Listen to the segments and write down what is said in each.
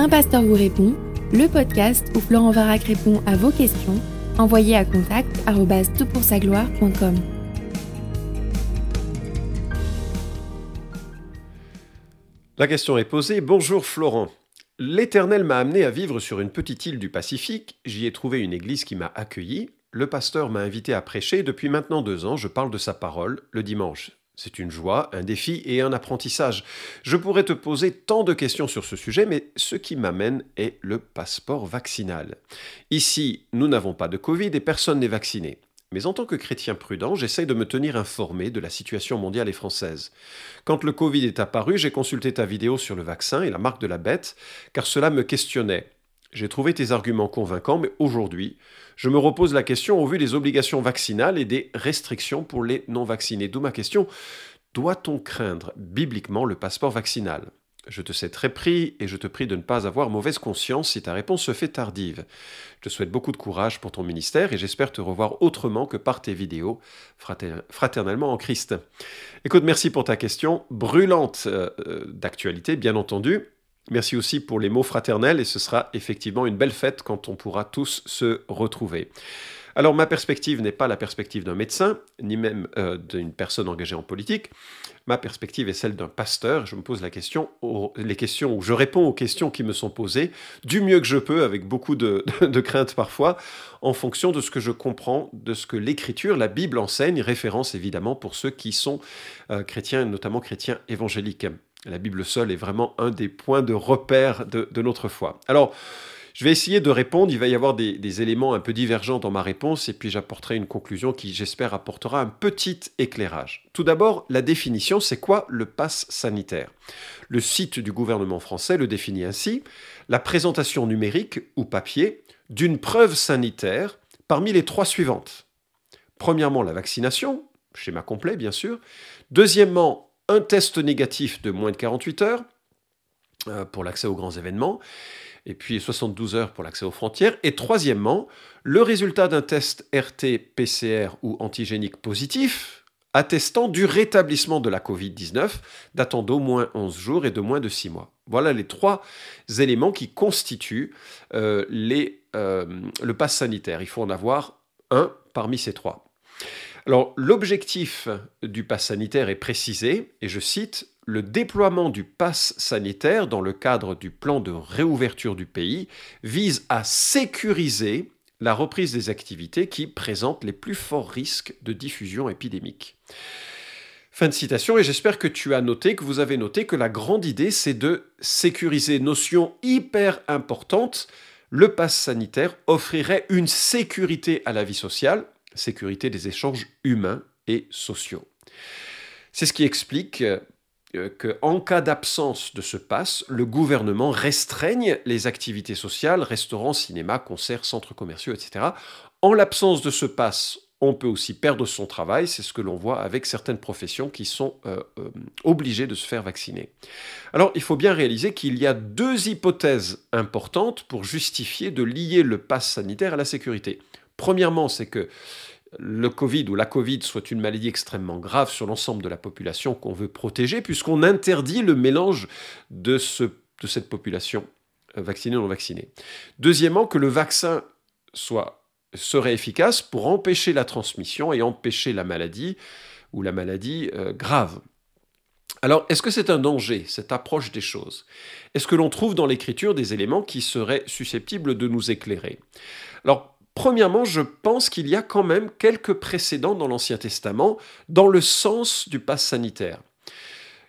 Un pasteur vous répond, le podcast où Florent Varac répond à vos questions, envoyez à contact gloire.com La question est posée. Bonjour Florent. L'Éternel m'a amené à vivre sur une petite île du Pacifique. J'y ai trouvé une église qui m'a accueilli. Le pasteur m'a invité à prêcher. Depuis maintenant deux ans, je parle de sa parole le dimanche. C'est une joie, un défi et un apprentissage. Je pourrais te poser tant de questions sur ce sujet, mais ce qui m'amène est le passeport vaccinal. Ici, nous n'avons pas de Covid et personne n'est vacciné. Mais en tant que chrétien prudent, j'essaye de me tenir informé de la situation mondiale et française. Quand le Covid est apparu, j'ai consulté ta vidéo sur le vaccin et la marque de la bête, car cela me questionnait. J'ai trouvé tes arguments convaincants, mais aujourd'hui, je me repose la question au vu des obligations vaccinales et des restrictions pour les non-vaccinés. D'où ma question, doit-on craindre bibliquement le passeport vaccinal? Je te sais très pris et je te prie de ne pas avoir mauvaise conscience si ta réponse se fait tardive. Je te souhaite beaucoup de courage pour ton ministère et j'espère te revoir autrement que par tes vidéos, fraternellement en Christ. Écoute, merci pour ta question, brûlante euh, euh, d'actualité, bien entendu. Merci aussi pour les mots fraternels et ce sera effectivement une belle fête quand on pourra tous se retrouver. Alors ma perspective n'est pas la perspective d'un médecin, ni même euh, d'une personne engagée en politique. Ma perspective est celle d'un pasteur. Je me pose la question, les questions, ou je réponds aux questions qui me sont posées du mieux que je peux, avec beaucoup de, crainte parfois, en fonction de ce que je comprends, de ce que l'Écriture, la Bible enseigne, référence évidemment pour ceux qui sont euh, chrétiens, notamment chrétiens évangéliques. La Bible seule est vraiment un des points de repère de, notre foi. Alors, je vais essayer de répondre. Il va y avoir des, éléments un peu divergents dans ma réponse et puis j'apporterai une conclusion qui, j'espère, apportera un petit éclairage. Tout d'abord, la définition, c'est quoi le pass sanitaire? Le site du gouvernement français le définit ainsi la présentation numérique ou papier d'une preuve sanitaire parmi les trois suivantes. Premièrement, la vaccination, schéma complet bien sûr. Deuxièmement, un test négatif de moins de 48 heures euh, pour l'accès aux grands événements et puis 72 heures pour l'accès aux frontières. Et troisièmement, le résultat d'un test RT-PCR ou antigénique positif attestant du rétablissement de la Covid-19 datant d'au moins 11 jours et de moins de 6 mois. Voilà les trois éléments qui constituent euh, euh, le pass sanitaire. Il faut en avoir un parmi ces trois. Alors l'objectif du pass sanitaire est précisé, et je cite, le déploiement du pass sanitaire dans le cadre du plan de réouverture du pays vise à sécuriser la reprise des activités qui présentent les plus forts risques de diffusion épidémique. Fin de citation, et j'espère que tu as noté, que vous avez noté que la grande idée, c'est de sécuriser, notion hyper importante, le pass sanitaire offrirait une sécurité à la vie sociale, sécurité des échanges humains et sociaux. C'est ce qui explique euh, qu'en cas d'absence de ce pass, le gouvernement restreigne les activités sociales, restaurants, cinéma, concerts, centres commerciaux, etc. En l'absence de ce pass, on peut aussi perdre son travail, c'est ce que l'on voit avec certaines professions qui sont euh, euh, obligées de se faire vacciner. Alors il faut bien réaliser qu'il y a deux hypothèses importantes pour justifier de lier le pass sanitaire à la sécurité. Premièrement, c'est que le Covid ou la Covid soit une maladie extrêmement grave sur l'ensemble de la population qu'on veut protéger, puisqu'on interdit le mélange de, cette population euh, vaccinée ou non vaccinée. Deuxièmement, que le vaccin soit, serait efficace pour empêcher la transmission et empêcher la maladie ou la maladie euh, grave. Alors, est-ce que c'est un danger, cette approche des choses? Est-ce que l'on trouve dans l'écriture des éléments qui seraient susceptibles de nous éclairer? Alors, Premièrement, je pense qu'il y a quand même quelques précédents dans l'Ancien Testament dans le sens du pass sanitaire.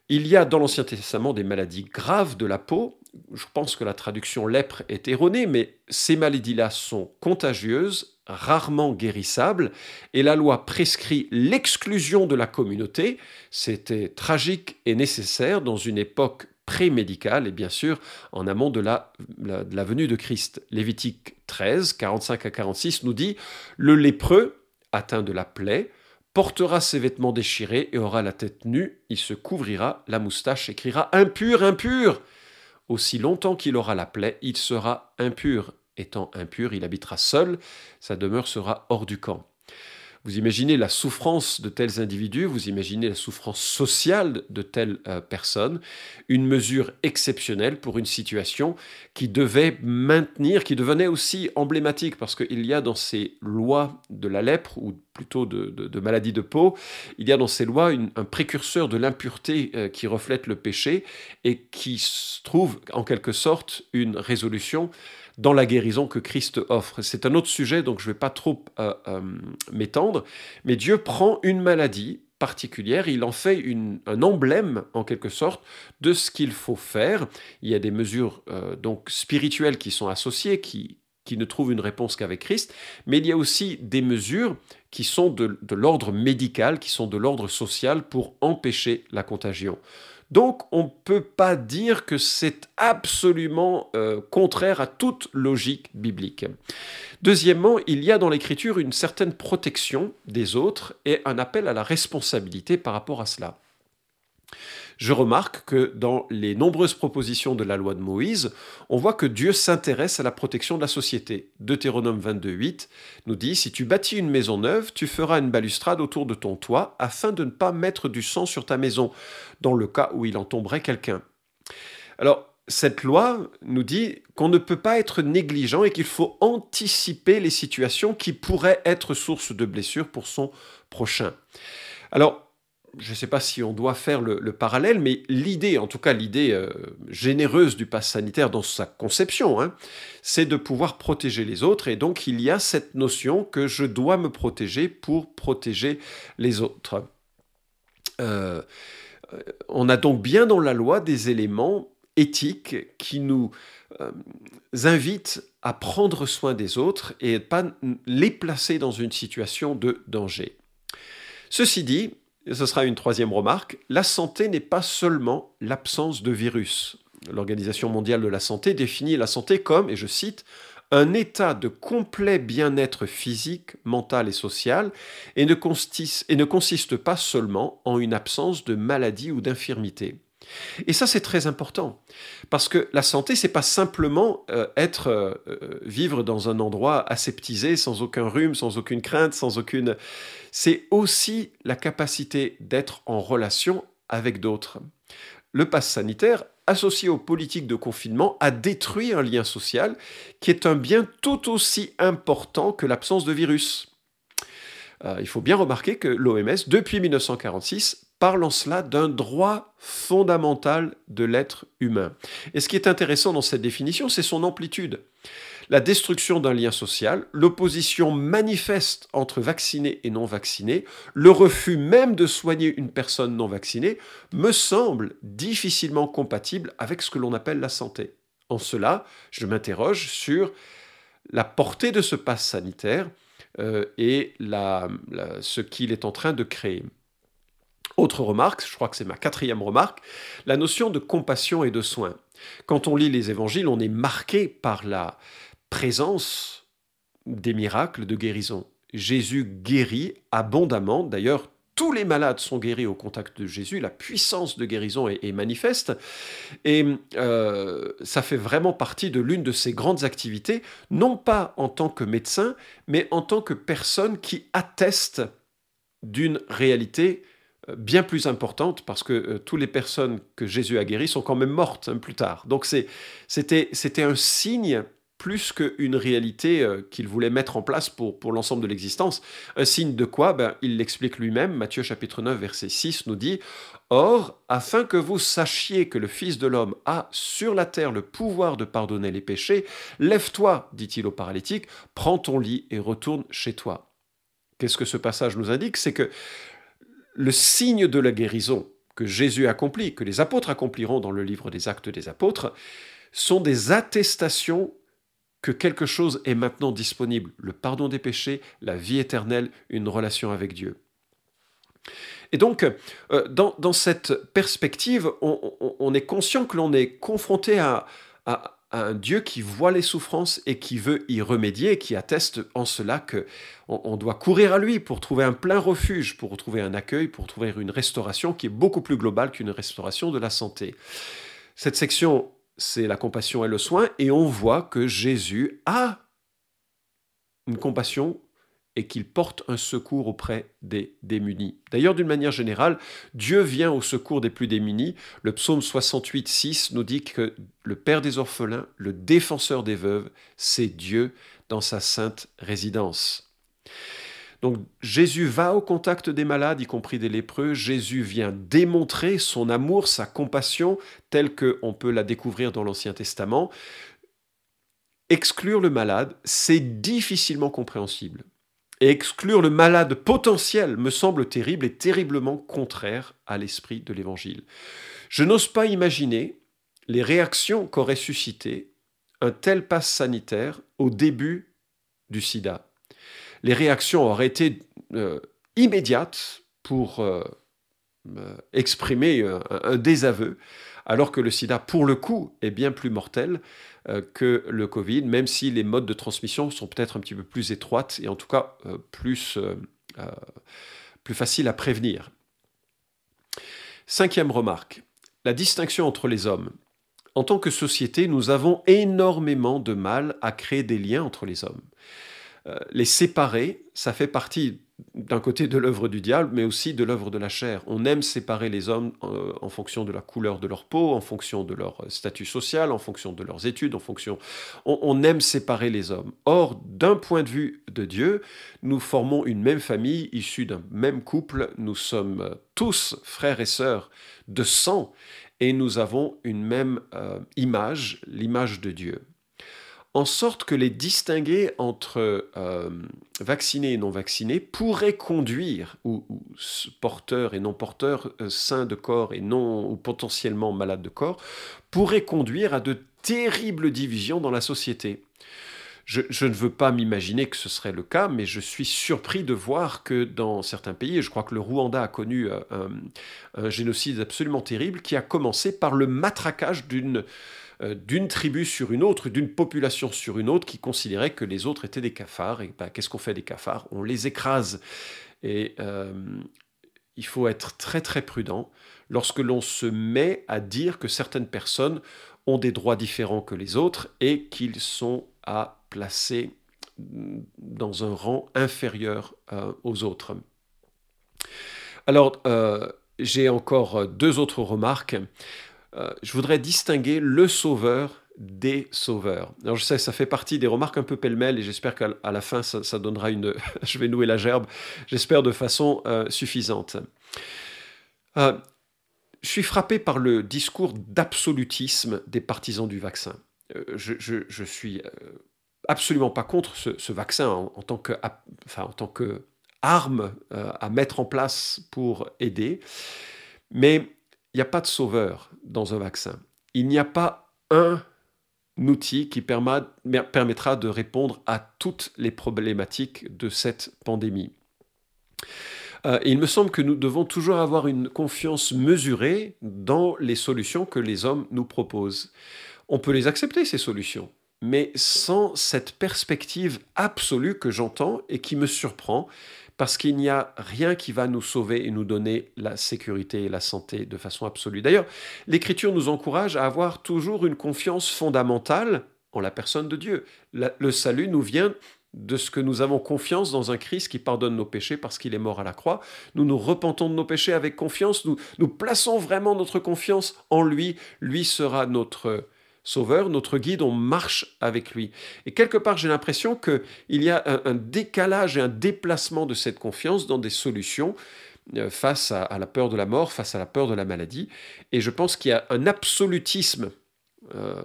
Il y a dans l'Ancien Testament des maladies graves de la peau. Je pense que la traduction lèpre est erronée, mais ces maladies-là sont contagieuses, rarement guérissables, et la loi prescrit l'exclusion de la communauté. C'était tragique et nécessaire dans une époque pré-médicale et bien sûr en amont de la, de la venue de Christ. Lévitique 13, 45 à 46 nous dit Le lépreux, atteint de la plaie, portera ses vêtements déchirés et aura la tête nue, il se couvrira la moustache et criera Impur, impur Aussi longtemps qu'il aura la plaie, il sera impur. Étant impur, il habitera seul, sa demeure sera hors du camp. Vous imaginez la souffrance de tels individus, vous imaginez la souffrance sociale de telles euh, personnes, une mesure exceptionnelle pour une situation qui devait maintenir, qui devenait aussi emblématique, parce qu'il y a dans ces lois de la lèpre, ou plutôt de, maladie de peau, il y a dans ces lois un précurseur de l'impureté euh, qui reflète le péché et qui trouve en quelque sorte une résolution dans la guérison que Christ offre. C'est un autre sujet, donc je ne vais pas trop euh, euh, m'étendre, mais Dieu prend une maladie particulière, il en fait un emblème en quelque sorte de ce qu'il faut faire. Il y a des mesures euh, donc spirituelles qui sont associées, qui, qui ne trouvent une réponse qu'avec Christ, mais il y a aussi des mesures qui sont de l'ordre médical, qui sont de l'ordre social pour empêcher la contagion. Donc on ne peut pas dire que c'est absolument euh, contraire à toute logique biblique. Deuxièmement, il y a dans l'Écriture une certaine protection des autres et un appel à la responsabilité par rapport à cela je remarque que dans les nombreuses propositions de la loi de Moïse, on voit que Dieu s'intéresse à la protection de la société. Deutéronome 22.8 nous dit, Si tu bâtis une maison neuve, tu feras une balustrade autour de ton toit, afin de ne pas mettre du sang sur ta maison, dans le cas où il en tomberait quelqu'un. Alors, cette loi nous dit qu'on ne peut pas être négligent et qu'il faut anticiper les situations qui pourraient être source de blessures pour son prochain. Alors, je ne sais pas si on doit faire le, parallèle, mais l'idée, en tout cas l'idée euh, généreuse du pass sanitaire dans sa conception, hein, c'est de pouvoir protéger les autres. Et donc il y a cette notion que je dois me protéger pour protéger les autres. Euh, on a donc bien dans la loi des éléments éthiques qui nous euh, invitent à prendre soin des autres et pas les placer dans une situation de danger. Ceci dit, et ce sera une troisième remarque, la santé n'est pas seulement l'absence de virus. L'Organisation mondiale de la santé définit la santé comme, et je cite, un état de complet bien-être physique, mental et social, et ne, consiste, et ne consiste pas seulement en une absence de maladie ou d'infirmité. Et ça, c'est très important. Parce que la santé, c'est pas simplement euh, être, euh, euh, vivre dans un endroit aseptisé, sans aucun rhume, sans aucune crainte, sans aucune. C'est aussi la capacité d'être en relation avec d'autres. Le pass sanitaire, associé aux politiques de confinement, a détruit un lien social qui est un bien tout aussi important que l'absence de virus. il faut bien remarquer que l'OMS, depuis 1946, parlant cela d'un droit fondamental de l'être humain. Et ce qui est intéressant dans cette définition, c'est son amplitude. La destruction d'un lien social, l'opposition manifeste entre vaccinés et non vaccinés, le refus même de soigner une personne non vaccinée, me semble difficilement compatible avec ce que l'on appelle la santé. En cela, je m'interroge sur la portée de ce pass sanitaire euh, et ce qu'il est en train de créer. Autre remarque, je crois que c'est ma quatrième remarque, la notion de compassion et de soin. Quand on lit les évangiles, on est marqué par la présence des miracles de guérison. Jésus guérit abondamment, d'ailleurs tous les malades sont guéris au contact de Jésus, la puissance de guérison est, manifeste, et euh, ça fait vraiment partie de l'une de ses grandes activités, non pas en tant que médecin, mais en tant que personne qui atteste d'une réalité bien plus importante parce que euh, toutes les personnes que Jésus a guéries sont quand même mortes hein, plus tard. Donc c'était un signe plus qu'une réalité euh, qu'il voulait mettre en place pour, l'ensemble de l'existence. Un signe de quoi? Ben, Il l'explique lui-même, Matthieu chapitre 9 verset 6 nous dit, Or, afin que vous sachiez que le Fils de l'homme a sur la terre le pouvoir de pardonner les péchés, lève-toi, dit-il au paralytique, prends ton lit et retourne chez toi. Qu'est-ce que ce passage nous indique? C'est que le signe de la guérison que Jésus accomplit, que les apôtres accompliront dans le livre des actes des apôtres, sont des attestations que quelque chose est maintenant disponible, le pardon des péchés, la vie éternelle, une relation avec Dieu. Et donc, euh, dans, cette perspective, on, est conscient que l'on est confronté à, un Dieu qui voit les souffrances et qui veut y remédier, qui atteste en cela que on, doit courir à lui pour trouver un plein refuge, pour trouver un accueil, pour trouver une restauration qui est beaucoup plus globale qu'une restauration de la santé. Cette section, c'est la compassion et le soin, et on voit que Jésus a une compassion et qu'il porte un secours auprès des démunis. D'ailleurs, d'une manière générale, Dieu vient au secours des plus démunis. Le psaume 68, 6 nous dit que le Père des orphelins, le défenseur des veuves, c'est Dieu dans sa sainte résidence. Donc Jésus va au contact des malades, y compris des lépreux. Jésus vient démontrer son amour, sa compassion, telle qu'on peut la découvrir dans l'Ancien Testament. Exclure le malade, c'est difficilement compréhensible. Et exclure le malade potentiel me semble terrible et terriblement contraire à l'esprit de l'Évangile. Je n'ose pas imaginer les réactions qu'aurait suscité un tel passe sanitaire au début du sida. Les réactions auraient été euh, immédiates pour euh, euh, exprimer un, désaveu, alors que le sida, pour le coup, est bien plus mortel que le Covid, même si les modes de transmission sont peut-être un petit peu plus étroites et en tout cas plus, plus faciles à prévenir. Cinquième remarque, la distinction entre les hommes. En tant que société, nous avons énormément de mal à créer des liens entre les hommes. Euh, les séparer, ça fait partie d'un côté de l'œuvre du diable, mais aussi de l'œuvre de la chair. On aime séparer les hommes euh, en fonction de la couleur de leur peau, en fonction de leur statut social, en fonction de leurs études, en fonction... On, aime séparer les hommes. Or, d'un point de vue de Dieu, nous formons une même famille, issue d'un même couple, nous sommes tous frères et sœurs de sang, et nous avons une même euh, image, l'image de Dieu en sorte que les distinguer entre euh, vaccinés et non vaccinés pourrait conduire, ou, porteurs et non porteurs, euh, sains de corps et non, ou potentiellement malades de corps, pourrait conduire à de terribles divisions dans la société. Je, ne veux pas m'imaginer que ce serait le cas, mais je suis surpris de voir que dans certains pays, et je crois que le Rwanda a connu euh, un génocide absolument terrible, qui a commencé par le matraquage d'une d'une tribu sur une autre, d'une population sur une autre, qui considérait que les autres étaient des cafards. Et ben, qu'est-ce qu'on fait des cafards? On les écrase. Et euh, il faut être très très prudent lorsque l'on se met à dire que certaines personnes ont des droits différents que les autres et qu'ils sont à placer dans un rang inférieur euh, aux autres. Alors, j'ai encore deux autres remarques. Euh, je voudrais distinguer le sauveur des sauveurs. Alors je sais, ça fait partie des remarques un peu pêle-mêle et j'espère qu'à la fin, ça, donnera une... je vais nouer la gerbe, j'espère de façon euh, suffisante. Euh, je suis frappé par le discours d'absolutisme des partisans du vaccin. Je, je, suis absolument pas contre ce, vaccin en, en, tant que, enfin, en tant que arme à mettre en place pour aider, mais il n'y a pas de sauveur dans un vaccin. Il n'y a pas un outil qui permettra de répondre à toutes les problématiques de cette pandémie. Euh, il me semble que nous devons toujours avoir une confiance mesurée dans les solutions que les hommes nous proposent. On peut les accepter, ces solutions, mais sans cette perspective absolue que j'entends et qui me surprend, parce qu'il n'y a rien qui va nous sauver et nous donner la sécurité et la santé de façon absolue. D'ailleurs, l'Écriture nous encourage à avoir toujours une confiance fondamentale en la personne de Dieu. le salut nous vient de ce que nous avons confiance dans un Christ qui pardonne nos péchés parce qu'il est mort à la croix. Nous nous repentons de nos péchés avec confiance, nous, plaçons vraiment notre confiance en lui. Lui sera notre Sauveur, notre guide, on marche avec lui. Et quelque part, j'ai l'impression qu'il y a un, décalage et un déplacement de cette confiance dans des solutions euh, face à, la peur de la mort, face à la peur de la maladie. Et je pense qu'il y a un absolutisme euh,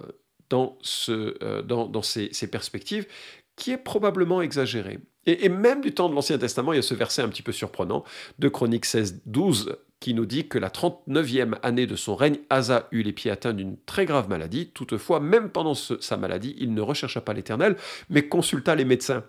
euh, dans, ces, perspectives qui est probablement exagéré. Et, même du temps de l'Ancien Testament, il y a ce verset un petit peu surprenant de Chronique 16, 12, qui nous dit que la 39e année de son règne, Asa eut les pieds atteints d'une très grave maladie. Toutefois, même pendant sa maladie, il ne rechercha pas l'Éternel, mais consulta les médecins.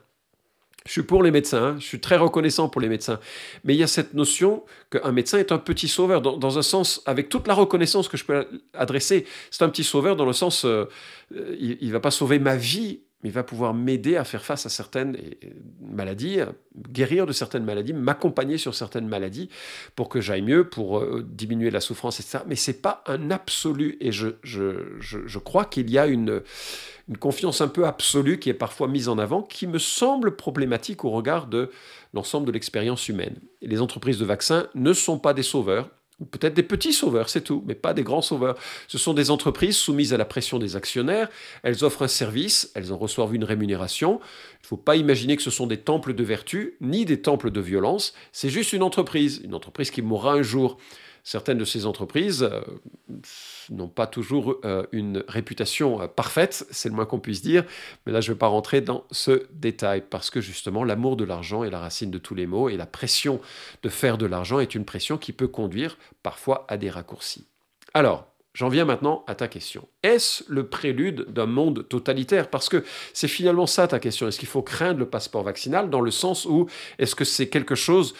Je suis pour les médecins, hein. je suis très reconnaissant pour les médecins. Mais il y a cette notion qu'un médecin est un petit sauveur, dans, un sens, avec toute la reconnaissance que je peux adresser, c'est un petit sauveur dans le sens, euh, il ne va pas sauver ma vie, il va pouvoir m'aider à faire face à certaines maladies, guérir de certaines maladies, m'accompagner sur certaines maladies pour que j'aille mieux, pour euh, diminuer la souffrance, etc. Mais ce n'est pas un absolu. Et je, je, crois qu'il y a une, une confiance un peu absolue qui est parfois mise en avant, qui me semble problématique au regard de l'ensemble de l'expérience humaine. Les entreprises de vaccins ne sont pas des sauveurs ou peut-être des petits sauveurs, c'est tout, mais pas des grands sauveurs. Ce sont des entreprises soumises à la pression des actionnaires, elles offrent un service, elles en reçoivent une rémunération. Il ne faut pas imaginer que ce sont des temples de vertu, ni des temples de violence, c'est juste une entreprise, une entreprise qui mourra un jour. Certaines de ces entreprises euh, n'ont pas toujours euh, une réputation euh, parfaite, c'est le moins qu'on puisse dire, mais là je ne vais pas rentrer dans ce détail, parce que justement l'amour de l'argent est la racine de tous les maux, et la pression de faire de l'argent est une pression qui peut conduire parfois à des raccourcis. Alors, J'en viens maintenant à ta question. Est-ce le prélude d'un monde totalitaire? Parce que c'est finalement ça ta question. Est-ce qu'il faut craindre le passeport vaccinal dans le sens où est-ce que c'est quelque chose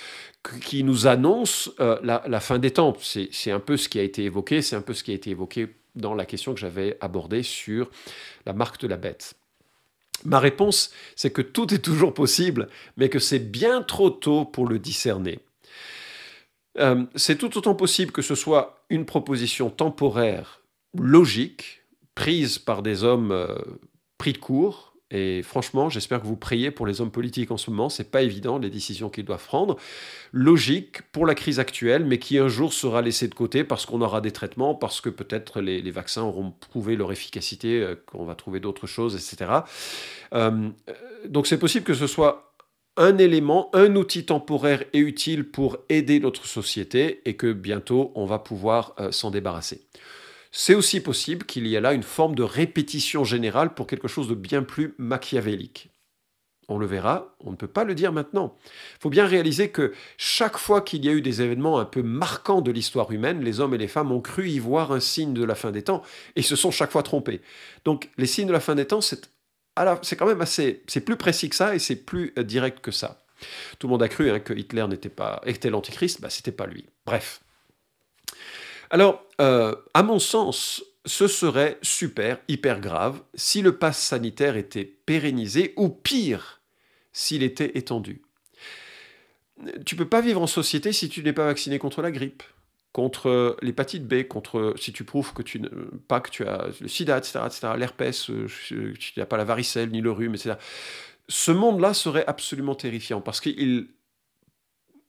qui nous annonce euh, la, fin des temps. C'est un peu ce qui a été évoqué, c'est un peu ce qui a été évoqué dans la question que j'avais abordée sur la marque de la bête. Ma réponse, c'est que tout est toujours possible, mais que c'est bien trop tôt pour le discerner. Euh, c'est tout autant possible que ce soit une proposition temporaire, logique, prise par des hommes euh, pris de court, et franchement, j'espère que vous priez pour les hommes politiques en ce moment. C'est pas évident les décisions qu'ils doivent prendre. Logique pour la crise actuelle, mais qui un jour sera laissée de côté parce qu'on aura des traitements, parce que peut-être les, vaccins auront prouvé leur efficacité, euh, qu'on va trouver d'autres choses, etc. Euh, donc c'est possible que ce soit un élément, un outil temporaire et utile pour aider notre société et que bientôt on va pouvoir euh, s'en débarrasser. C'est aussi possible qu'il y ait là une forme de répétition générale pour quelque chose de bien plus machiavélique. On le verra, on ne peut pas le dire maintenant. Il faut bien réaliser que chaque fois qu'il y a eu des événements un peu marquants de l'histoire humaine, les hommes et les femmes ont cru y voir un signe de la fin des temps et se sont chaque fois trompés. Donc les signes de la fin des temps, c'est quand même assez, c'est plus précis que ça et c'est plus euh, direct que ça. Tout le monde a cru hein, que Hitler n'était pas était l'antichrist, bah c'était pas lui. Bref. Alors, euh, à mon sens, ce serait super, hyper grave si le pass sanitaire était pérennisé ou pire, s'il était étendu. Tu peux pas vivre en société si tu n'es pas vacciné contre la grippe, contre l'hépatite B, contre si tu prouves que tu pas que tu as le sida, etc., etc., l'herpès, euh, tu n'as pas la varicelle ni le rhume, etc. Ce monde-là serait absolument terrifiant parce qu'il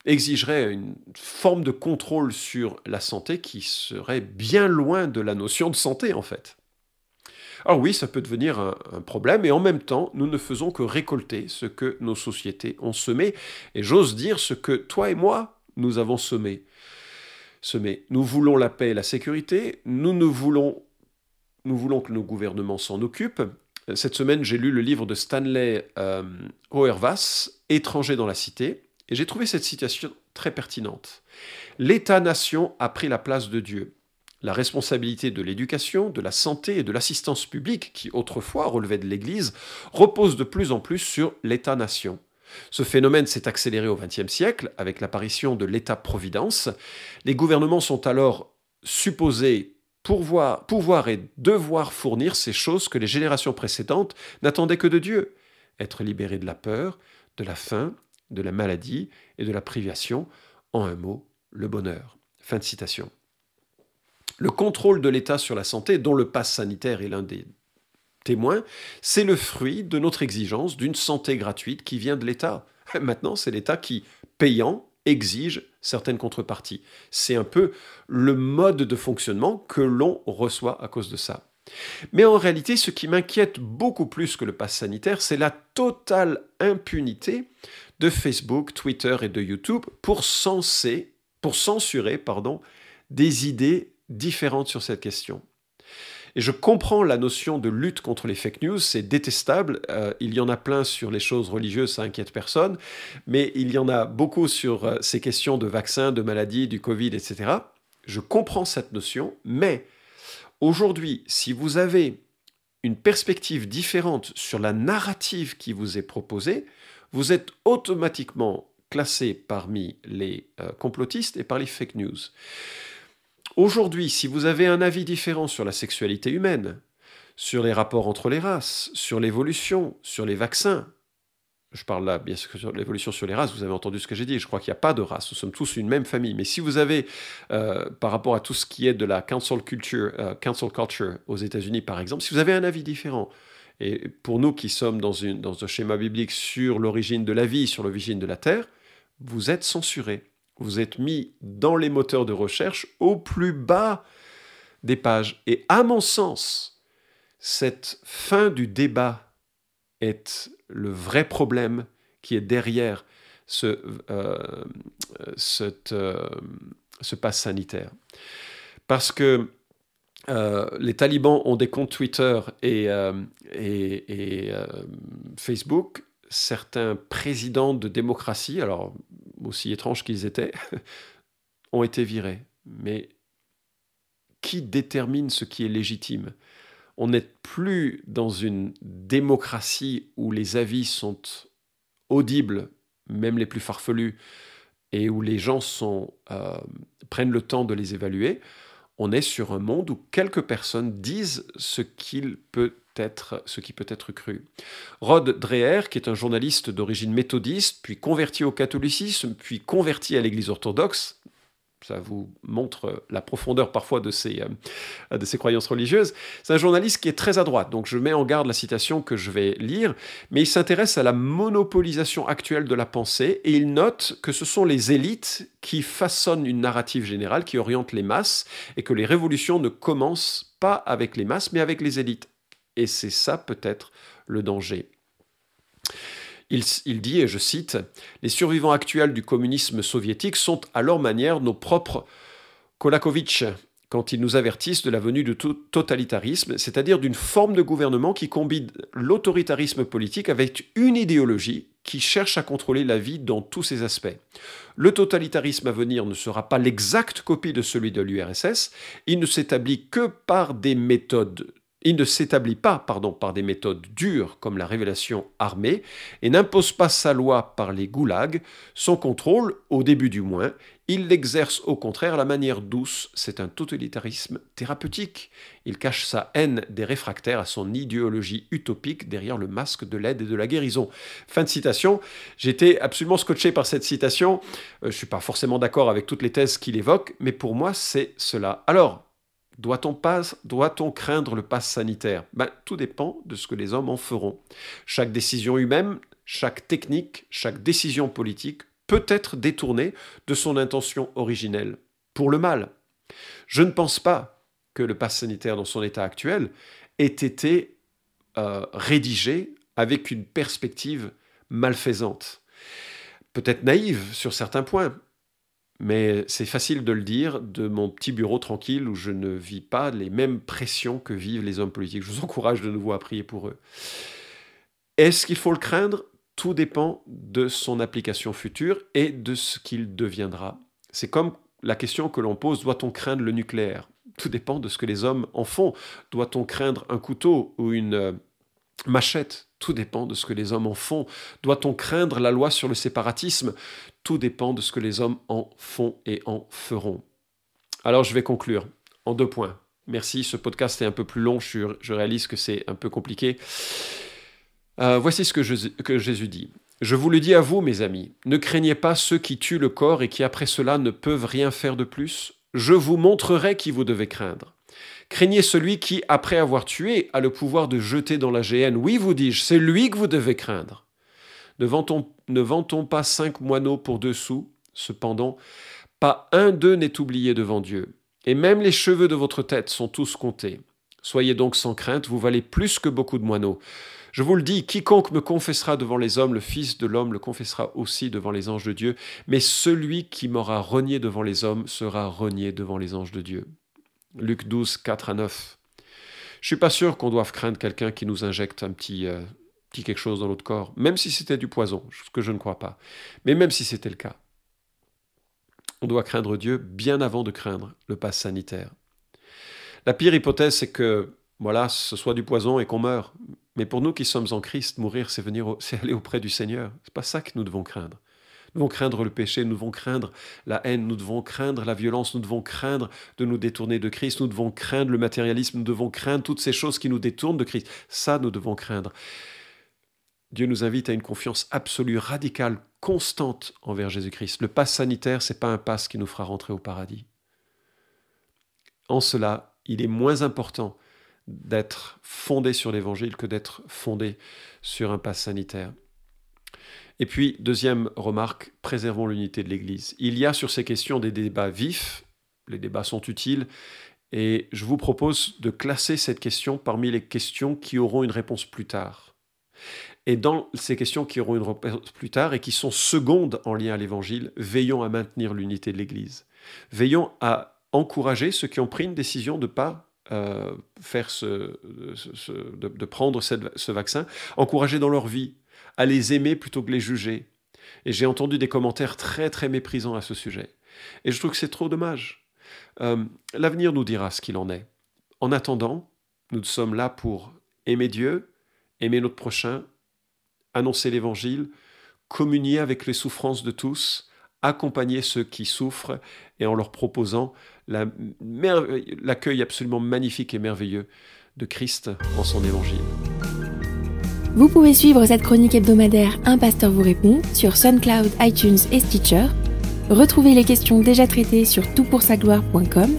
exigerait une forme de contrôle sur la santé qui serait bien loin de la notion de santé en fait. Alors oui, ça peut devenir un, problème, et en même temps, nous ne faisons que récolter ce que nos sociétés ont semé, et j'ose dire ce que toi et moi, nous avons semé. semé. Nous voulons la paix et la sécurité, nous, nous, voulons, nous que nos gouvernements s'en occupent. Cette semaine, j'ai lu le livre de Stanley euh, Étranger dans la cité, et j'ai trouvé cette citation très pertinente. L'État-nation a pris la place de Dieu. La responsabilité de l'éducation, de la santé et de l'assistance publique, qui autrefois relevait de l'Église, repose de plus en plus sur l'État-nation. Ce phénomène s'est accéléré au XXe siècle avec l'apparition de l'État-providence. Les gouvernements sont alors supposés pouvoir, pouvoir et devoir fournir ces choses que les générations précédentes n'attendaient que de Dieu. Être libérés de la peur, de la faim de la maladie et de la privation, en un mot, le bonheur. Fin de citation. Le contrôle de l'État sur la santé, dont le pass sanitaire est l'un des témoins, c'est le fruit de notre exigence d'une santé gratuite qui vient de l'État. Maintenant, c'est l'État qui, payant, exige certaines contreparties. C'est un peu le mode de fonctionnement que l'on reçoit à cause de ça. Mais en réalité, ce qui m'inquiète beaucoup plus que le pass sanitaire, c'est la totale impunité de Facebook, Twitter et de YouTube pour, pour censurer pardon, des idées différentes sur cette question. Et je comprends la notion de lutte contre les fake news, c'est détestable. Euh, il y en a plein sur les choses religieuses, ça inquiète personne, mais il y en a beaucoup sur euh, ces questions de vaccins, de maladies, du Covid, etc. Je comprends cette notion, mais aujourd'hui, si vous avez une perspective différente sur la narrative qui vous est proposée, vous êtes automatiquement classé parmi les euh, complotistes et par les fake news. Aujourd'hui, si vous avez un avis différent sur la sexualité humaine, sur les rapports entre les races, sur l'évolution, sur les vaccins. Je parle là, bien sûr, sur l'évolution sur les races, vous avez entendu ce que j'ai dit, je crois qu'il n'y a pas de race, nous sommes tous une même famille. Mais si vous avez, euh, par rapport à tout ce qui est de la cancel culture, euh, culture aux États-Unis, par exemple, si vous avez un avis différent, et pour nous qui sommes dans, une, dans un schéma biblique sur l'origine de la vie, sur l'origine de la terre, vous êtes censuré. Vous êtes mis dans les moteurs de recherche au plus bas des pages. Et à mon sens, cette fin du débat est le vrai problème qui est derrière ce, euh, euh, pass sanitaire. Parce que euh, les talibans ont des comptes Twitter et, Facebook. Certains présidents de démocratie, alors aussi étranges qu'ils étaient, ont été virés. Mais qui détermine ce qui est légitime? On n'est plus dans une démocratie où les avis sont audibles, même les plus farfelus, et où les gens euh, prennent le temps de les évaluer. On est sur un monde où quelques personnes disent ce qu'il peut être, ce qui peut être cru. Rod Dreher, qui est un journaliste d'origine méthodiste, puis converti au catholicisme, puis converti à l'Église orthodoxe, ça vous montre la profondeur parfois de ses, euh, de ses croyances religieuses. C'est un journaliste qui est très à droite, donc je mets en garde la citation que je vais lire, mais il s'intéresse à la monopolisation actuelle de la pensée et il note que ce sont les élites qui façonnent une narrative générale, qui oriente les masses, et que les révolutions ne commencent pas avec les masses, mais avec les élites. Et c'est ça peut-être le danger. Il, dit, et je cite, Les survivants actuels du communisme soviétique sont à leur manière nos propres Kolakovitch, quand ils nous avertissent de la venue du totalitarisme, c'est-à-dire d'une forme de gouvernement qui combine l'autoritarisme politique avec une idéologie qui cherche à contrôler la vie dans tous ses aspects. Le totalitarisme à venir ne sera pas l'exacte copie de celui de l'URSS, il ne s'établit que par des méthodes il ne s'établit pas pardon, par des méthodes dures comme la révélation armée et n'impose pas sa loi par les goulags. Son contrôle, au début du moins, il l'exerce au contraire à la manière douce. C'est un totalitarisme thérapeutique. Il cache sa haine des réfractaires à son idéologie utopique derrière le masque de l'aide et de la guérison. Fin de citation. J'étais absolument scotché par cette citation. Euh, je ne suis pas forcément d'accord avec toutes les thèses qu'il évoque, mais pour moi, c'est cela. Alors, doit-on doit craindre le pass sanitaire? Ben, Tout dépend de ce que les hommes en feront. Chaque décision humaine, chaque technique, chaque décision politique peut être détournée de son intention originelle, pour le mal. Je ne pense pas que le pass sanitaire dans son état actuel ait été euh, rédigé avec une perspective malfaisante. Peut-être naïve sur certains points, mais c'est facile de le dire de mon petit bureau tranquille où je ne vis pas les mêmes pressions que vivent les hommes politiques. Je vous encourage de nouveau à prier pour eux. Est-ce qu'il faut le craindre? Tout dépend de son application future et de ce qu'il deviendra. C'est comme la question que l'on pose, doit-on craindre le nucléaire? Tout dépend de ce que les hommes en font. Doit-on craindre un couteau ou une euh, machette Tout dépend de ce que les hommes en font. Doit-on craindre la loi sur le séparatisme? Tout dépend de ce que les hommes en font et en feront. Alors je vais conclure en deux points. Merci, ce podcast est un peu plus long, je, réalise que c'est un peu compliqué. Euh, voici ce que, que Jésus dit. Je vous le dis à vous, mes amis, ne craignez pas ceux qui tuent le corps et qui après cela ne peuvent rien faire de plus. Je vous montrerai qui vous devez craindre. Craignez celui qui, après avoir tué, a le pouvoir de jeter dans la géhenne. Oui, vous dis-je, c'est lui que vous devez craindre. Ne vantons, pas cinq moineaux pour deux sous, cependant, pas un d'eux n'est oublié devant Dieu. Et même les cheveux de votre tête sont tous comptés. Soyez donc sans crainte, vous valez plus que beaucoup de moineaux. Je vous le dis, quiconque me confessera devant les hommes, le Fils de l'homme le confessera aussi devant les anges de Dieu, mais celui qui m'aura renié devant les hommes sera renié devant les anges de Dieu. Luc 12, 4 à 9. Je suis pas sûr qu'on doive craindre quelqu'un qui nous injecte un petit, euh, quelque chose dans notre corps, même si c'était du poison, ce que je ne crois pas. Mais même si c'était le cas, on doit craindre Dieu bien avant de craindre le pass sanitaire. La pire hypothèse, c'est que voilà, ce soit du poison et qu'on meure. Mais pour nous qui sommes en Christ, mourir, c'est venir, c'est aller auprès du Seigneur. C'est pas ça que nous devons craindre. Nous devons craindre le péché, nous devons craindre la haine, nous devons craindre la violence, nous devons craindre de nous détourner de Christ, nous devons craindre le matérialisme, nous devons craindre toutes ces choses qui nous détournent de Christ. Ça, nous devons craindre. Dieu nous invite à une confiance absolue, radicale, constante envers Jésus-Christ. Le pass sanitaire, c'est pas un pass qui nous fera rentrer au paradis. En cela, il est moins important d'être fondé sur l'évangile que d'être fondé sur un pass sanitaire. Et puis, deuxième remarque, préservons l'unité de l'Église. Il y a sur ces questions des débats vifs, les débats sont utiles, et je vous propose de classer cette question parmi les questions qui auront une réponse plus tard. Et dans ces questions qui auront une réponse plus tard et qui sont secondes en lien à l'Évangile, veillons à maintenir l'unité de l'Église. Veillons à encourager ceux qui ont pris une décision de ne pas euh, faire ce, de, prendre ce vaccin, encourager dans leur vie, à les aimer plutôt que les juger. Et j'ai entendu des commentaires très très méprisants à ce sujet. Et je trouve que c'est trop dommage. Euh, l'avenir nous dira ce qu'il en est. En attendant, nous sommes là pour aimer Dieu, aimer notre prochain, annoncer l'Évangile, communier avec les souffrances de tous, accompagner ceux qui souffrent et en leur proposant l'accueil absolument magnifique et merveilleux de Christ en son Évangile. Vous pouvez suivre cette chronique hebdomadaire Un pasteur vous répond sur SoundCloud, iTunes et Stitcher. Retrouvez les questions déjà traitées sur toutpoursagloire.com.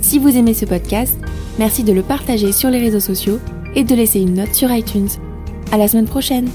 Si vous aimez ce podcast, merci de le partager sur les réseaux sociaux et de laisser une note sur iTunes. À la semaine prochaine!